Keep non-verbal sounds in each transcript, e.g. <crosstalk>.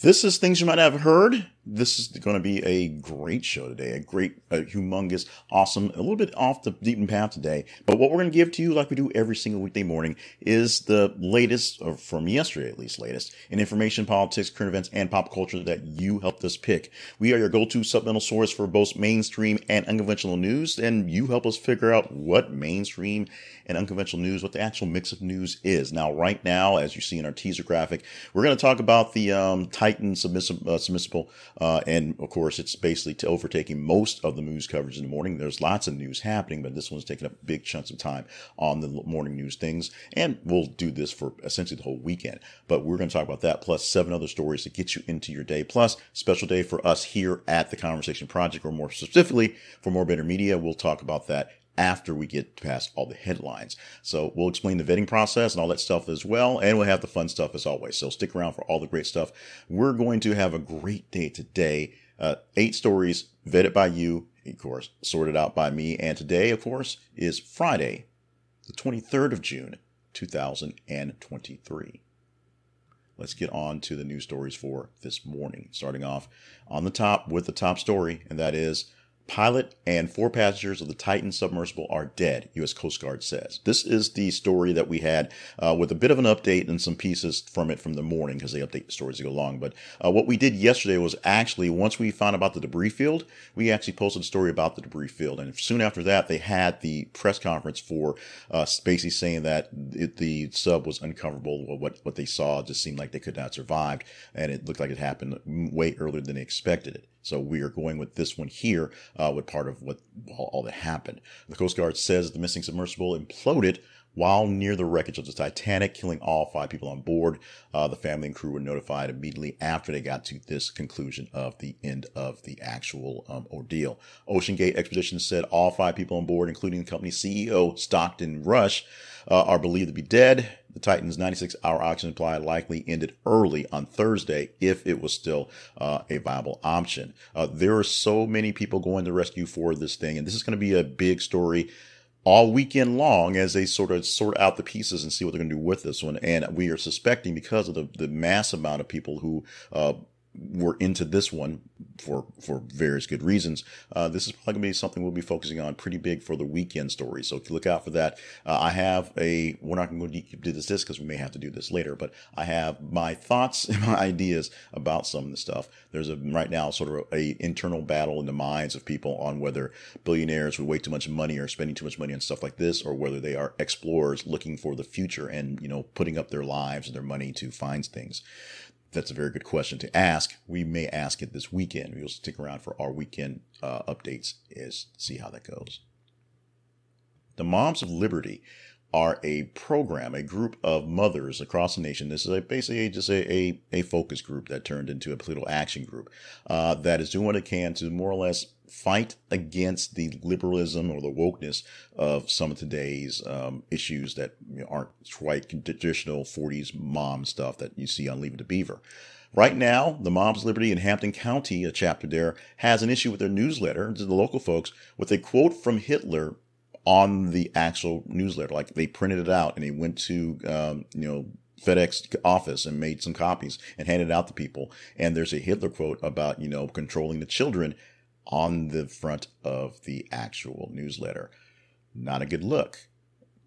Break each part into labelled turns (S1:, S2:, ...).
S1: This is things you might have heard. This is going to be a great show today, a great, a humongous, awesome, a little bit off the beaten path today. But what we're going to give to you, like we do every single weekday morning, is the latest, or from yesterday at least, latest in information, politics, current events, and pop culture that you helped us pick. We are your go-to supplemental source for both mainstream and unconventional news, and you help us figure out what mainstream and unconventional news, what the actual mix of news is. Now, right now, as you see in our teaser graphic, we're going to talk about the um, Titan submissive, uh, submissible uh, and of course, it's basically to overtaking most of the news coverage in the morning. There's lots of news happening, but this one's taking up big chunks of time on the morning news things. And we'll do this for essentially the whole weekend. But we're going to talk about that plus seven other stories to get you into your day. Plus, special day for us here at the Conversation Project, or more specifically for More Better Media. We'll talk about that after we get past all the headlines. So we'll explain the vetting process and all that stuff as well. And we'll have the fun stuff as always. So stick around for all the great stuff. We're going to have a great day today. Uh, eight stories vetted by you, of course, sorted out by me. And today, of course, is Friday, the 23rd of June, 2023. Let's get on to the news stories for this morning. Starting off on the top with the top story, and that is Pilot and four passengers of the Titan submersible are dead, U.S. Coast Guard says. This is the story that we had uh, with a bit of an update and some pieces from it from the morning because they update the stories to go along. But uh, what we did yesterday was actually, once we found about the debris field, we actually posted a story about the debris field. And soon after that, they had the press conference for uh, basically saying that it, the sub was uncoverable. What, what they saw just seemed like they could not survive. And it looked like it happened way earlier than they expected it. So we are going with this one here, uh, with part of what all, all that happened. The Coast Guard says the missing submersible imploded while near the wreckage of the Titanic, killing all five people on board. Uh, the family and crew were notified immediately after they got to this conclusion of the end of the actual um, ordeal. OceanGate Expeditions said all five people on board, including the company CEO, Stockton Rush, uh, are believed to be dead. The Titan's 96 hour oxygen supply likely ended early on Thursday if it was still uh, a viable option. Uh, there are so many people going to rescue for this thing, and this is going to be a big story all weekend long as they sort of sort out the pieces and see what they're going to do with this one. And we are suspecting because of the, the mass amount of people who uh, were into this one for for various good reasons. Uh, this is probably going to be something we'll be focusing on pretty big for the weekend story. So look out for that. Uh, I have a. We're not going to do this this because we may have to do this later, but I have my thoughts <laughs> and my ideas about some of the stuff. There's a right now sort of a internal battle in the minds of people on whether billionaires with way too much money are spending too much money on stuff like this, or whether they are explorers looking for the future and you know putting up their lives and their money to find things that's a very good question to ask. We may ask it this weekend. We'll stick around for our weekend uh, updates is see how that goes. The Moms of Liberty are a program, a group of mothers across the nation. This is a, basically just a, a, a, focus group that turned into a political action group uh, that is doing what it can to more or less fight against the liberalism or the wokeness of some of today's um, issues that you know, aren't quite traditional 40s mom stuff that you see on Leave It to Beaver. Right now, the Moms Liberty in Hamilton County, a chapter there, has an issue with their newsletter to the local folks with a quote from Hitler on the actual newsletter. Like they printed it out and they went to, um, you know, FedEx office and made some copies and handed out to people. And there's a Hitler quote about, you know, controlling the children on the front of the actual newsletter. Not a good look.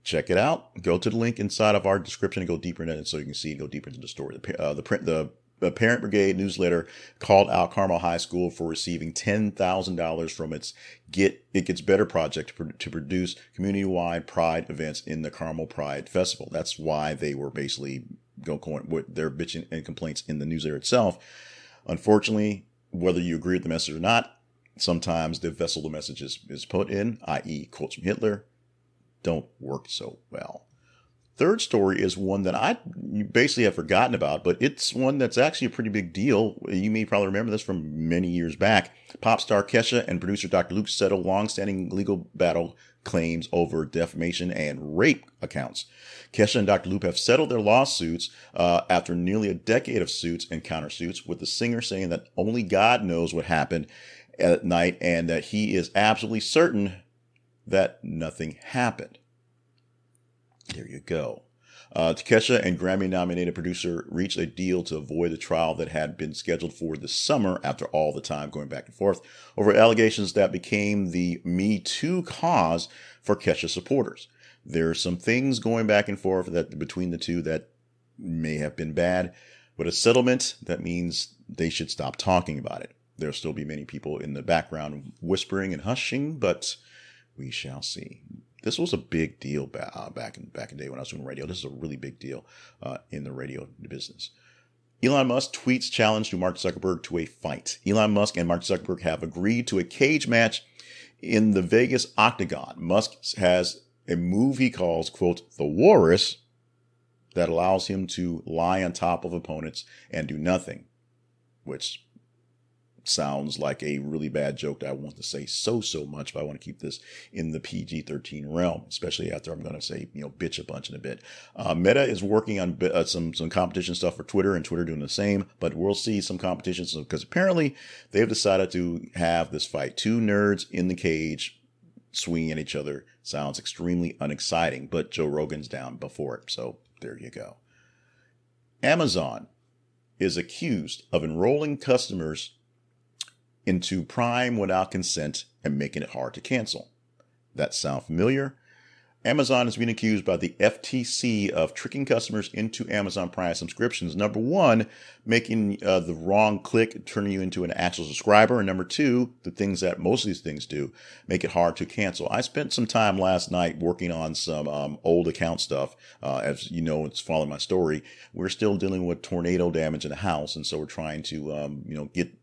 S1: Check it out. Go to the link inside of our description and go deeper into it so you can see go deeper into the story. The, uh, the print, the Parent Brigade newsletter called out Carmel High School for receiving $10,000 from its Get It Gets Better project to, to produce community wide pride events in the Carmel Pride Festival. That's why they were basically going with their bitching and complaints in the newsletter itself. Unfortunately, whether you agree with the message or not, sometimes the vessel the message is, is put in, i.e., quotes from Hitler, don't work so well. Third story is one that I basically have forgotten about, but it's one that's actually a pretty big deal. You may probably remember this from many years back. Pop star Kesha and producer Dr. Luke settle long-standing legal battle claims over defamation and rape accounts. Kesha and Dr. Luke have settled their lawsuits uh, after nearly a decade of suits and countersuits, with the singer saying that only God knows what happened at night and that he is absolutely certain that nothing happened. There you go. Uh, Kesha and Grammy nominated producer reached a deal to avoid the trial that had been scheduled for this summer after all the time going back and forth over allegations that became the Me Too cause for Kesha supporters. There are some things going back and forth that between the two that may have been bad, but a settlement that means they should stop talking about it. There'll still be many people in the background whispering and hushing, but we shall see. This was a big deal back, uh, back in back in the day when I was doing radio. This is a really big deal uh, in the radio business. Elon Musk tweets challenge to Mark Zuckerberg to a fight. Elon Musk and Mark Zuckerberg have agreed to a cage match in the Vegas Octagon. Musk has a move he calls, quote, the Walrus, that allows him to lie on top of opponents and do nothing, which sounds like a really bad joke that I want to say so, so much, but I want to keep this in the PG 13 realm, especially after I'm going to say, you know, bitch a bunch in a bit. Uh, Meta is working on uh, some, some competition stuff for Twitter and Twitter doing the same, but we'll see some competitions because apparently they've decided to have this fight. Two nerds in the cage swinging at each other sounds extremely unexciting, but Joe Rogan's down before it. So there you go. Amazon is accused of enrolling customers into Prime without consent and making it hard to cancel. That sound familiar? Amazon has been accused by the FTC of tricking customers into Amazon Prime subscriptions. Number one, making uh, the wrong click, turning you into an actual subscriber. And number two, the things that most of these things do, make it hard to cancel. I spent some time last night working on some um, old account stuff. Uh, as you know, it's following my story. We're still dealing with tornado damage in the house. And so we're trying to, um, you know, get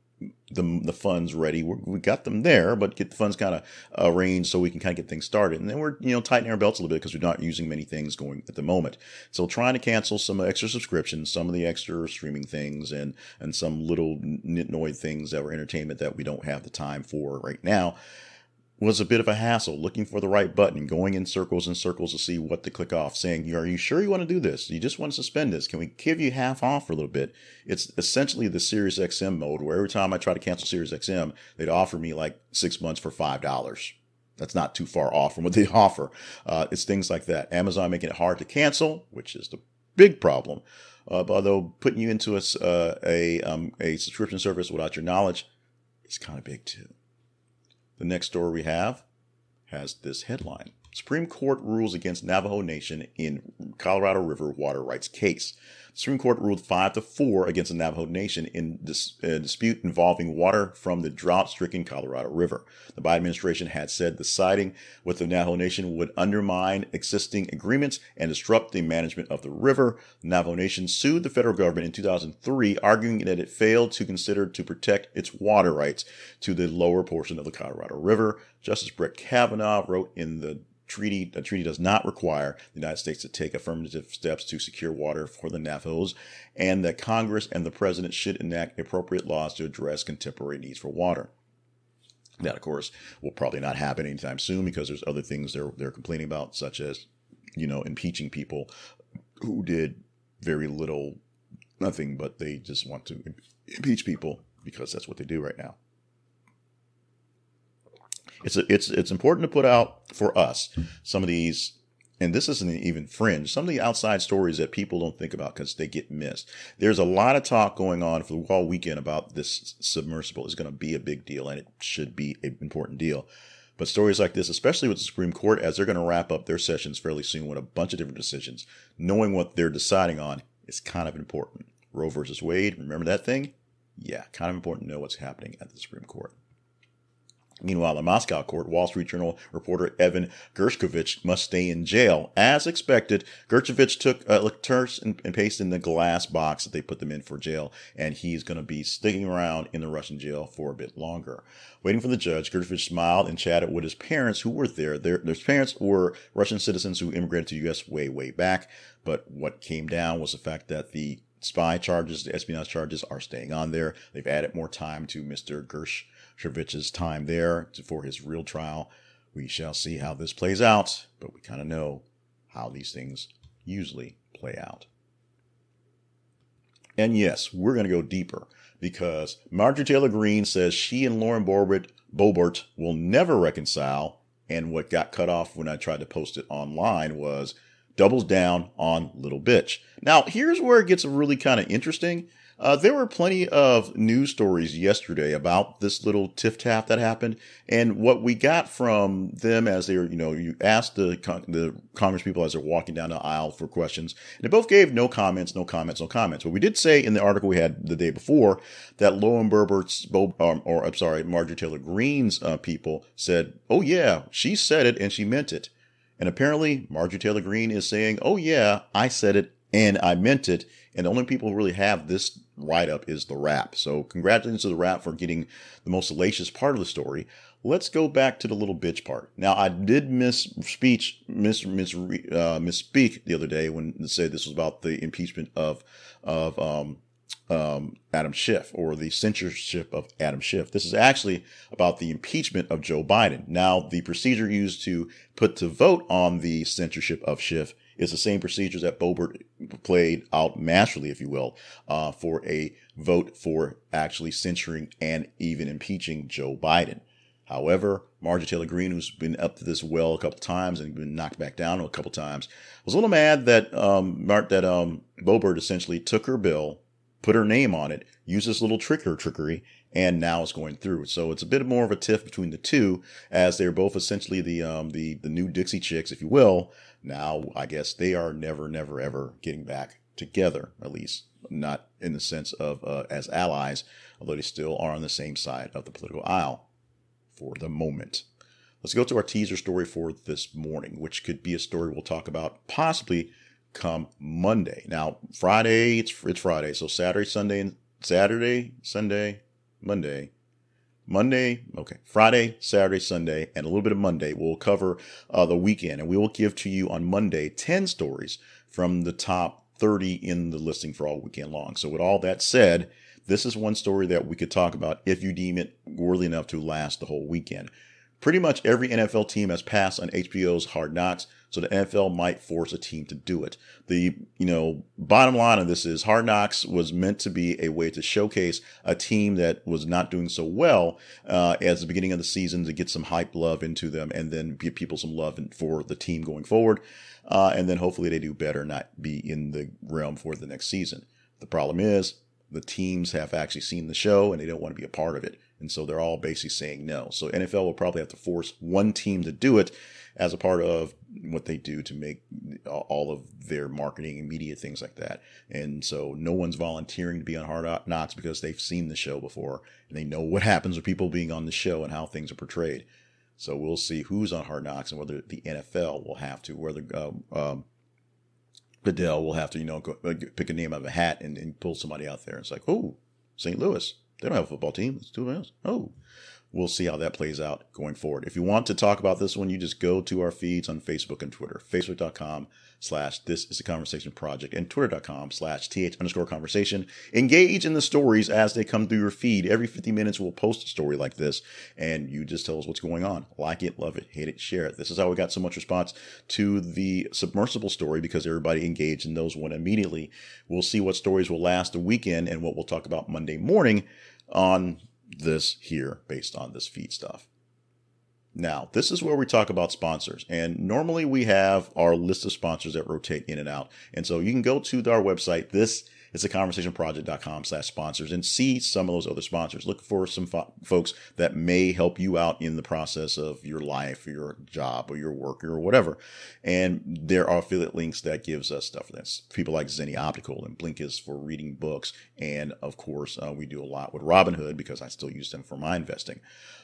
S1: the, the funds ready. We're, we got them there, but get the funds kind of uh, arranged so we can kind of get things started. And then we're, you know, tightening our belts a little bit because we're not using many things going at the moment. So trying to cancel some extra subscriptions, some of the extra streaming things and, and some little nitnoid things that were entertainment that we don't have the time for right now was a bit of a hassle looking for the right button, going in circles and circles to see what to click off, saying, Are you sure you want to do this? You just want to suspend this? Can we give you half off for a little bit? It's essentially the Sirius XM mode where every time I try to cancel Sirius XM, they'd offer me like six months for $5. That's not too far off from what <laughs> they offer. Uh, it's things like that. Amazon making it hard to cancel, which is the big problem. Uh, although putting you into a, uh, a, um, a subscription service without your knowledge is kind of big too. The next story we have has this headline Supreme Court rules against Navajo Nation in Colorado River water rights case. Supreme Court ruled 5 to 4 against the Navajo Nation in this uh, dispute involving water from the drought stricken Colorado River. The Biden administration had said the siding with the Navajo Nation would undermine existing agreements and disrupt the management of the river. The Navajo Nation sued the federal government in 2003, arguing that it failed to consider to protect its water rights to the lower portion of the Colorado River. Justice Brett Kavanaugh wrote in the treaty, the treaty does not require the United States to take affirmative steps to secure water for the Navajos, and that Congress and the President should enact appropriate laws to address contemporary needs for water. That, of course, will probably not happen anytime soon because there's other things they're they're complaining about, such as, you know, impeaching people who did very little, nothing, but they just want to impeach people because that's what they do right now it's it's it's important to put out for us some of these and this isn't even fringe some of the outside stories that people don't think about because they get missed. There's a lot of talk going on for the whole weekend about this submersible is going to be a big deal and it should be an important deal. But stories like this especially with the supreme court as they're going to wrap up their sessions fairly soon with a bunch of different decisions knowing what they're deciding on is kind of important. Roe versus wade remember that thing? Yeah kind of important to know what's happening at the supreme court Meanwhile, in Moscow court, Wall Street Journal reporter Evan Gershkovich must stay in jail. As expected, Gershkovich took a uh, terse and, and pasted in the glass box that they put them in for jail, and he's going to be sticking around in the Russian jail for a bit longer. Waiting for the judge, Gershkovich smiled and chatted with his parents who were there. Their, their parents were Russian citizens who immigrated to the U.S. way, way back. But what came down was the fact that the spy charges, the espionage charges are staying on there. They've added more time to Mr. Gersh Shervich's time there for his real trial. We shall see how this plays out, but we kind of know how these things usually play out. And yes, we're going to go deeper because Marjorie Taylor Greene says she and Lauren Boebert will never reconcile. And what got cut off when I tried to post it online was doubles down on Little Bitch. Now, here's where it gets really kind of interesting. Uh, there were plenty of news stories yesterday about this little tiff taff that happened, and what we got from them as they were, you know, you asked the the Congress people as they're walking down the aisle for questions, and they both gave no comments, no comments, no comments. But we did say in the article we had the day before that Lauren Boebert's, um, or I'm sorry, Marjorie Taylor Greene's uh, people said, "Oh yeah, she said it and she meant it," and apparently Marjorie Taylor Greene is saying, "Oh yeah, I said it and I meant it." And the only people who really have this write up is the Wrap. So congratulations to the Wrap for getting the most salacious part of the story. Let's go back to the little bitch part. Now I did miss speech, miss miss uh, misspeak the other day when it said this was about the impeachment of of um, um, Adam Schiff or the censorship of Adam Schiff. This is actually about the impeachment of Joe Biden. Now, the procedure used to put to vote on the censorship of Schiff is the same procedures that Boebert played out masterfully, if you will, uh, for a vote for actually censuring and even impeaching Joe Biden. However, Marjorie Taylor Greene, who's been up to this well a couple times and been knocked back down a couple times, was a little mad that um, that um, Boebert essentially took her bill, put her name on it, used this little tricker trickery, and now it's going through. So it's a bit more of a tiff between the two, as they're both essentially the um, the the new Dixie chicks, if you will, now, I guess they are never, never, ever getting back together, at least not in the sense of uh, as allies, although they still are on the same side of the political aisle for the moment. Let's go to our teaser story for this morning, which could be a story we'll talk about possibly come Monday. Now, Friday, it's it's Friday, so Saturday, Sunday, Saturday, Sunday, Monday, Monday, okay, Friday, Saturday, Sunday, and a little bit of Monday. We'll cover uh, the weekend, and we will give to you on Monday 10 stories from the top 30 in the listing for all weekend long. So, with all that said, this is one story that we could talk about if you deem it worthy enough to last the whole weekend. Pretty much every NFL team has passed on HBO's Hard Knocks, so the NFL might force a team to do it. The, you know, bottom line of this is Hard Knocks was meant to be a way to showcase a team that was not doing so well uh, as the beginning of the season to get some hype love into them and then give people some love for the team going forward. Uh, and then hopefully they do better, not be in the realm for the next season. The problem is the teams have actually seen the show and they don't want to be a part of it. And so they're all basically saying no. So NFL will probably have to force one team to do it as a part of what they do to make all of their marketing and media things like that. And so no one's volunteering to be on Hard Knocks because they've seen the show before and they know what <laughs> happens with people being on the show and how things are portrayed. So we'll see who's on Hard Knocks and whether the NFL will have to, whether um, um, will have to, you know, go, uh, pick a name out of a hat and, and pull somebody out there. It's like, oh, St. Louis, they don't have a football team. It's two else. Oh, we'll see how that plays out going forward. If you want to talk about this one, you just go to our feeds on Facebook and Twitter. Facebook.com slash this is a conversation project and twitter.com slash th underscore conversation. Engage in the stories as they come through your feed. Every 50 minutes we'll post a story like this and you just tell us what's going on. Like it, love it, hate it, share it. This is how we got so much response to the submersible story because everybody engaged in those one immediately. We'll see what stories will last a weekend and what we'll talk about Monday morning on this here based on this feed stuff. Now, this is where we talk about sponsors. And normally we have our list of sponsors that rotate in and out. And so you can go to our website. This it's a conversationproject.com slash sponsors and see some of those other sponsors. Look for some fo- folks that may help you out in the process of your life or your job or your work or whatever. And there are affiliate links that gives us stuff. That's people like Zenni Optical and Blinkist for reading books. And of course, uh, we do a lot with Robinhood because I still use them for my investing.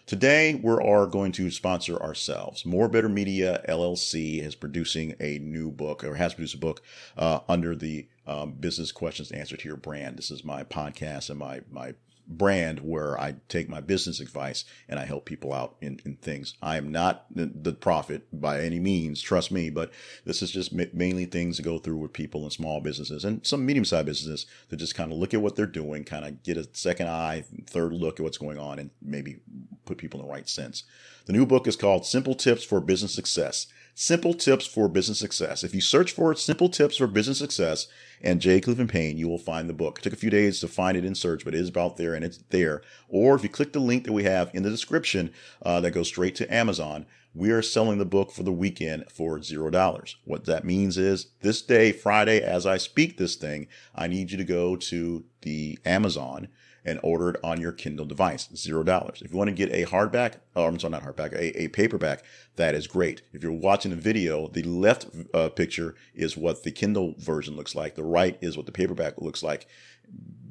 S1: Today, we are going to sponsor ourselves. More Better Media LLC is producing a new book or has produced a book uh, under the um, business questions answered to your brand. This is my podcast and my my brand where I take my business advice and I help people out in, in things. I am not the, the profit by any means, trust me, but this is just mainly things to go through with people in small businesses and some medium sized businesses to just kind of look at what they're doing, kind of get a second eye, third look at what's going on and maybe put people in the right sense. The new book is called Simple Tips for Business Success. Simple Tips for Business Success. If you search for Simple Tips for Business Success and J. Clifton Payne, you will find the book. It took a few days to find it in search, but it is about there and it's there. Or if you click the link that we have in the description uh, that goes straight to Amazon, we are selling the book for the weekend for zero dollars. What that means is this day, Friday, as I speak this thing, I need you to go to the Amazon and order it on your Kindle device. Zero dollars. If you want to get a hardback, or I'm sorry, not hardback, a, a paperback, that is great. If you're watching a video, the left uh, picture is what the Kindle version looks like. The right is what the paperback looks like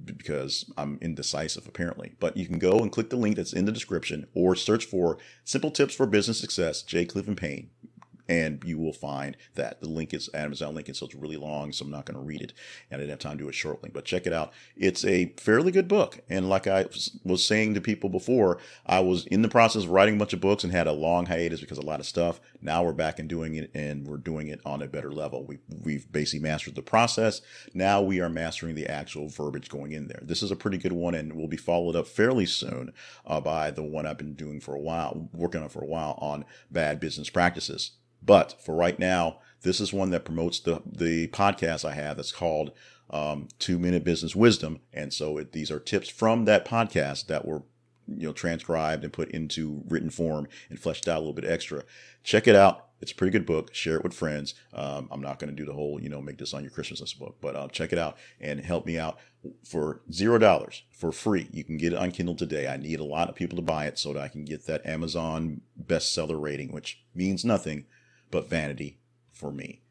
S1: because I'm indecisive apparently. But you can go and click the link that's in the description or search for Simple Tips for Business Success, J. Clifton Payne and you will find that the link is Amazon link, and so it's really long, so I'm not going to read it, and I didn't have time to do a short link. But check it out; it's a fairly good book. And like I was saying to people before, I was in the process of writing a bunch of books and had a long hiatus because a lot of stuff. Now we're back and doing it, and we're doing it on a better level. We we've basically mastered the process. Now we are mastering the actual verbiage going in there. This is a pretty good one, and will be followed up fairly soon uh, by the one I've been doing for a while, working on for a while on bad business practices. But for right now, this is one that promotes the the podcast I have that's called um, Two Minute Business Wisdom, and so it, these are tips from that podcast that were you know transcribed and put into written form and fleshed out a little bit extra. Check it out. It's a pretty good book. Share it with friends. Um, I'm not going to do the whole, you know, make this on your Christmas list book, but uh, check it out and help me out for zero dollars for free. You can get it on Kindle today. I need a lot of people to buy it so that I can get that Amazon bestseller rating, which means nothing but vanity for me.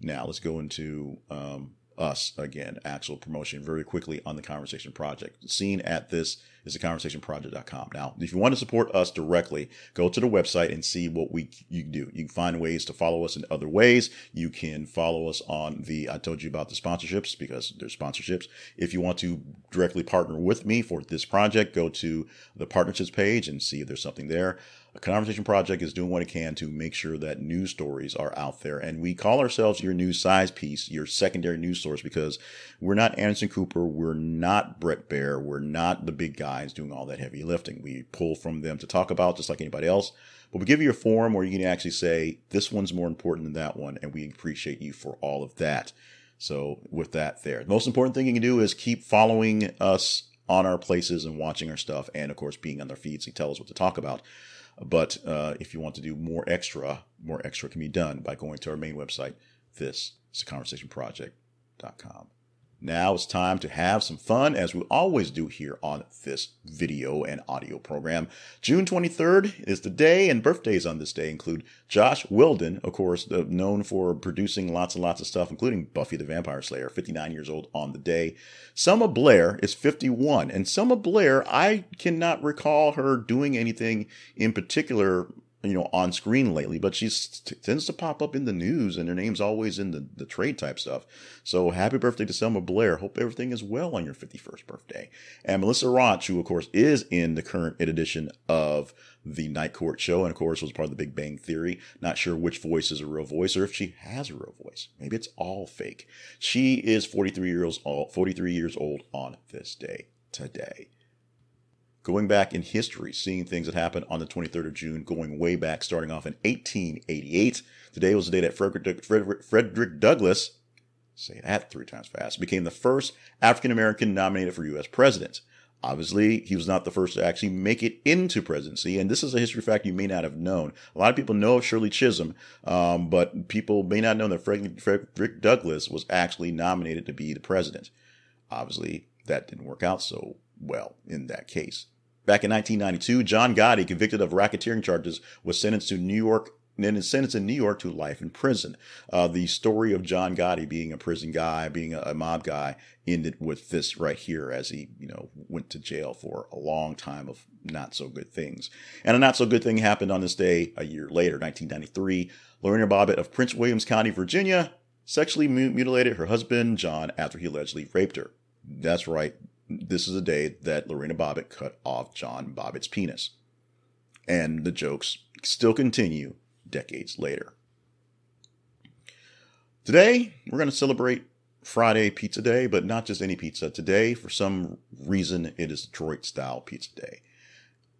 S1: Now let's go into um, us again, actual promotion very quickly on the Conversation Project. The scene at this is theconversationproject.com. Now, if you want to support us directly, go to the website and see what we you can do. You can find ways to follow us in other ways. You can follow us on the I told you about the sponsorships because there's sponsorships. If you want to directly partner with me for this project, go to the partnerships page and see if there's something there. A Conversation Project is doing what it can to make sure that news stories are out there. And we call ourselves your news size piece, your secondary news source, because we're not Anderson Cooper. We're not Bret Baier. We're not the big guys doing all that heavy lifting. We pull from them to talk about just like anybody else. But we give you a forum where you can actually say, this one's more important than that one. And we appreciate you for all of that. So with that there, the most important thing you can do is keep following us on our places and watching our stuff. And of course, being on their feeds and tell us what to talk about. But uh, if you want to do more extra, more extra can be done by going to our main website. This is conversationproject.com. Now it's time to have some fun, as we always do here on this video and audio program. June 23rd is the day, and birthdays on this day include Joss Whedon, of course, known for producing lots and lots of stuff, including Buffy the Vampire Slayer, 59 years old on the day. Selma Blair is 51, and Selma Blair, I cannot recall her doing anything in particular you know, on screen lately, but she tends to pop up in the news and her name's always in the, the trade type stuff. So happy birthday to Selma Blair. Hope everything is well on your 51st birthday. And Melissa Rauch, who of course is in the current edition of the Night Court show and of course was part of the Big Bang Theory. Not sure which voice is a real voice or if she has a real voice. Maybe it's all fake. She is 43 years old, 43 years old on this day today going back in history, seeing things that happened on the 23rd of June, going way back, starting off in 1888. Today was the day that Frederick, Frederick, Frederick Douglass, say that three times fast, became the first African American nominated for U.S. president. Obviously, he was not the first to actually make it into presidency, and this is a history fact you may not have known. A lot of people know of Shirley Chisholm, um, but people may not know that Frederick Douglass was actually nominated to be the president. Obviously, that didn't work out so well in that case. Back in 1992, John Gotti, convicted of racketeering charges, was sentenced to New York and is sentenced in New York to life in prison. Uh, the story of John Gotti being a prison guy, being a, a, mob guy, ended with this right here as he, you know, went to jail for a long time of not so good things. And a not so good thing happened on this day a year later, 1993. Lorena Bobbitt of Prince Williams County, Virginia, sexually mutilated her husband, John, after he allegedly raped her. That's right this is the day that Lorena Bobbitt cut off John Bobbitt's penis. And the jokes still continue decades later. Today, we're going to celebrate Friday Pizza Day, but not just any pizza. Today, for some reason, it is Detroit style pizza day.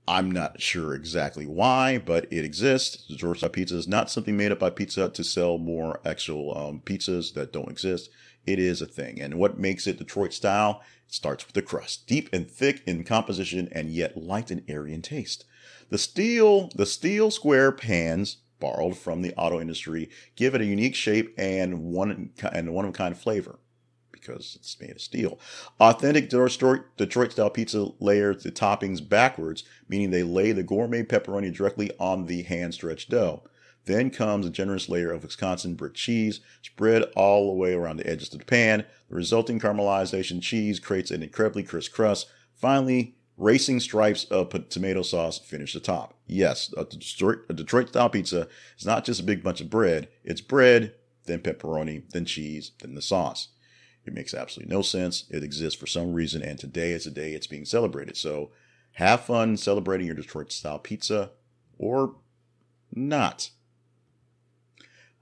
S1: I'm not sure exactly why, but it exists. Detroit style pizza is not something made up by Pizza Hut to sell more actual um, pizzas that don't exist. It is a thing. And what makes it Detroit style? It starts with the crust, deep and thick in composition and yet light and airy in taste. The steel, the steel square pans borrowed from the auto industry give it a unique shape and one and one of a kind flavor because it's made of steel. Authentic Detroit style pizza layers the toppings backwards, meaning they lay the gourmet pepperoni directly on the hand stretched dough. Then comes a generous layer of Wisconsin brick cheese spread all the way around the edges of the pan. The resulting caramelization cheese creates an incredibly crisp crust. Finally, racing stripes of tomato sauce finish the top. Yes, a Detroit style pizza is not just a big bunch of bread, it's bread, then pepperoni, then cheese, then the sauce. It makes absolutely no sense. It exists for some reason, and today is the day it's being celebrated. So have fun celebrating your Detroit style pizza or not.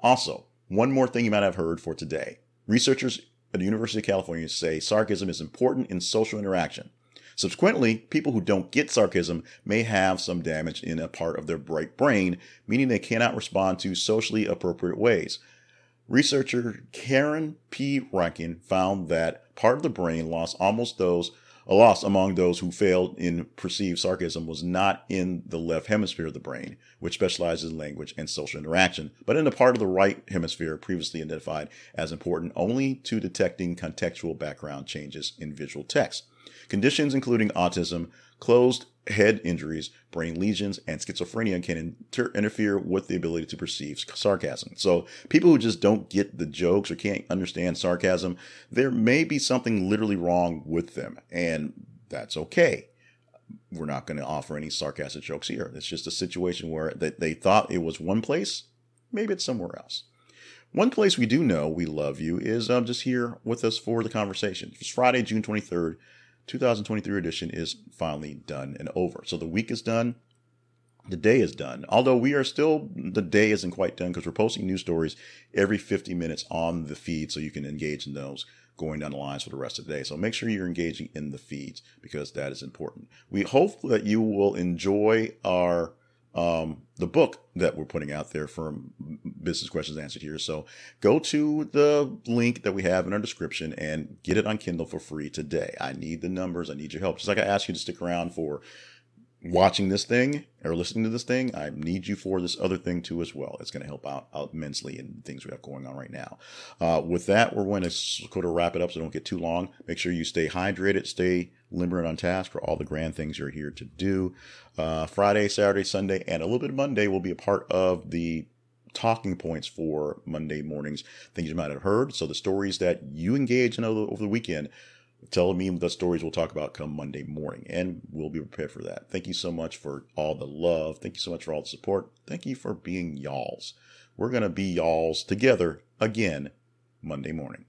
S1: Also, one more thing you might have heard for today. Researchers at the University of California say sarcasm is important in social interaction. Subsequently, people who don't get sarcasm may have some damage in a part of their bright brain, meaning they cannot respond to socially appropriate ways. Researcher Karen P. Rankin found that part of the brain lost almost those a loss among those who failed in perceived sarcasm was not in the left hemisphere of the brain, which specializes in language and social interaction, but in the part of the right hemisphere previously identified as important only to detecting contextual background changes in visual text. Conditions including autism, closed head injuries, brain lesions, and schizophrenia can inter- interfere with the ability to perceive sarcasm. So, people who just don't get the jokes or can't understand sarcasm, there may be something literally wrong with them, and that's okay. We're not going to offer any sarcastic jokes here. It's just a situation where they, they thought it was one place, maybe it's somewhere else. One place we do know we love you is um, just here with us for the conversation. It's Friday, June 23rd. 2023 edition is finally done and over. So the week is done. The day is done. Although we are still, the day isn't quite done because we're posting news stories every 50 minutes on the feed so you can engage in those going down the lines for the rest of the day. So make sure you're engaging in the feeds because that is important. We hope that you will enjoy our um, the book that we're putting out there for business questions answered here. So go to the link that we have in our description and get it on Kindle for free today. I need the numbers. I need your help. Just like I asked you to stick around for watching this thing or listening to this thing, I need you for this other thing too as well. It's going to help out, immensely in things we have going on right now. Uh, with that, we're going to sort of wrap it up so don't get too long. Make sure you stay hydrated, stay limber and on task for all the grand things you're here to do. Uh, Friday, Saturday, Sunday, and a little bit of Monday will be a part of the talking points for Monday mornings, things you might have heard. So the stories that you engage in over the weekend Tell me the stories we'll talk about come Monday morning, and we'll be prepared for that. Thank you so much for all the love. Thank you so much for all the support. Thank you for being y'alls. We're going to be y'alls together again Monday morning.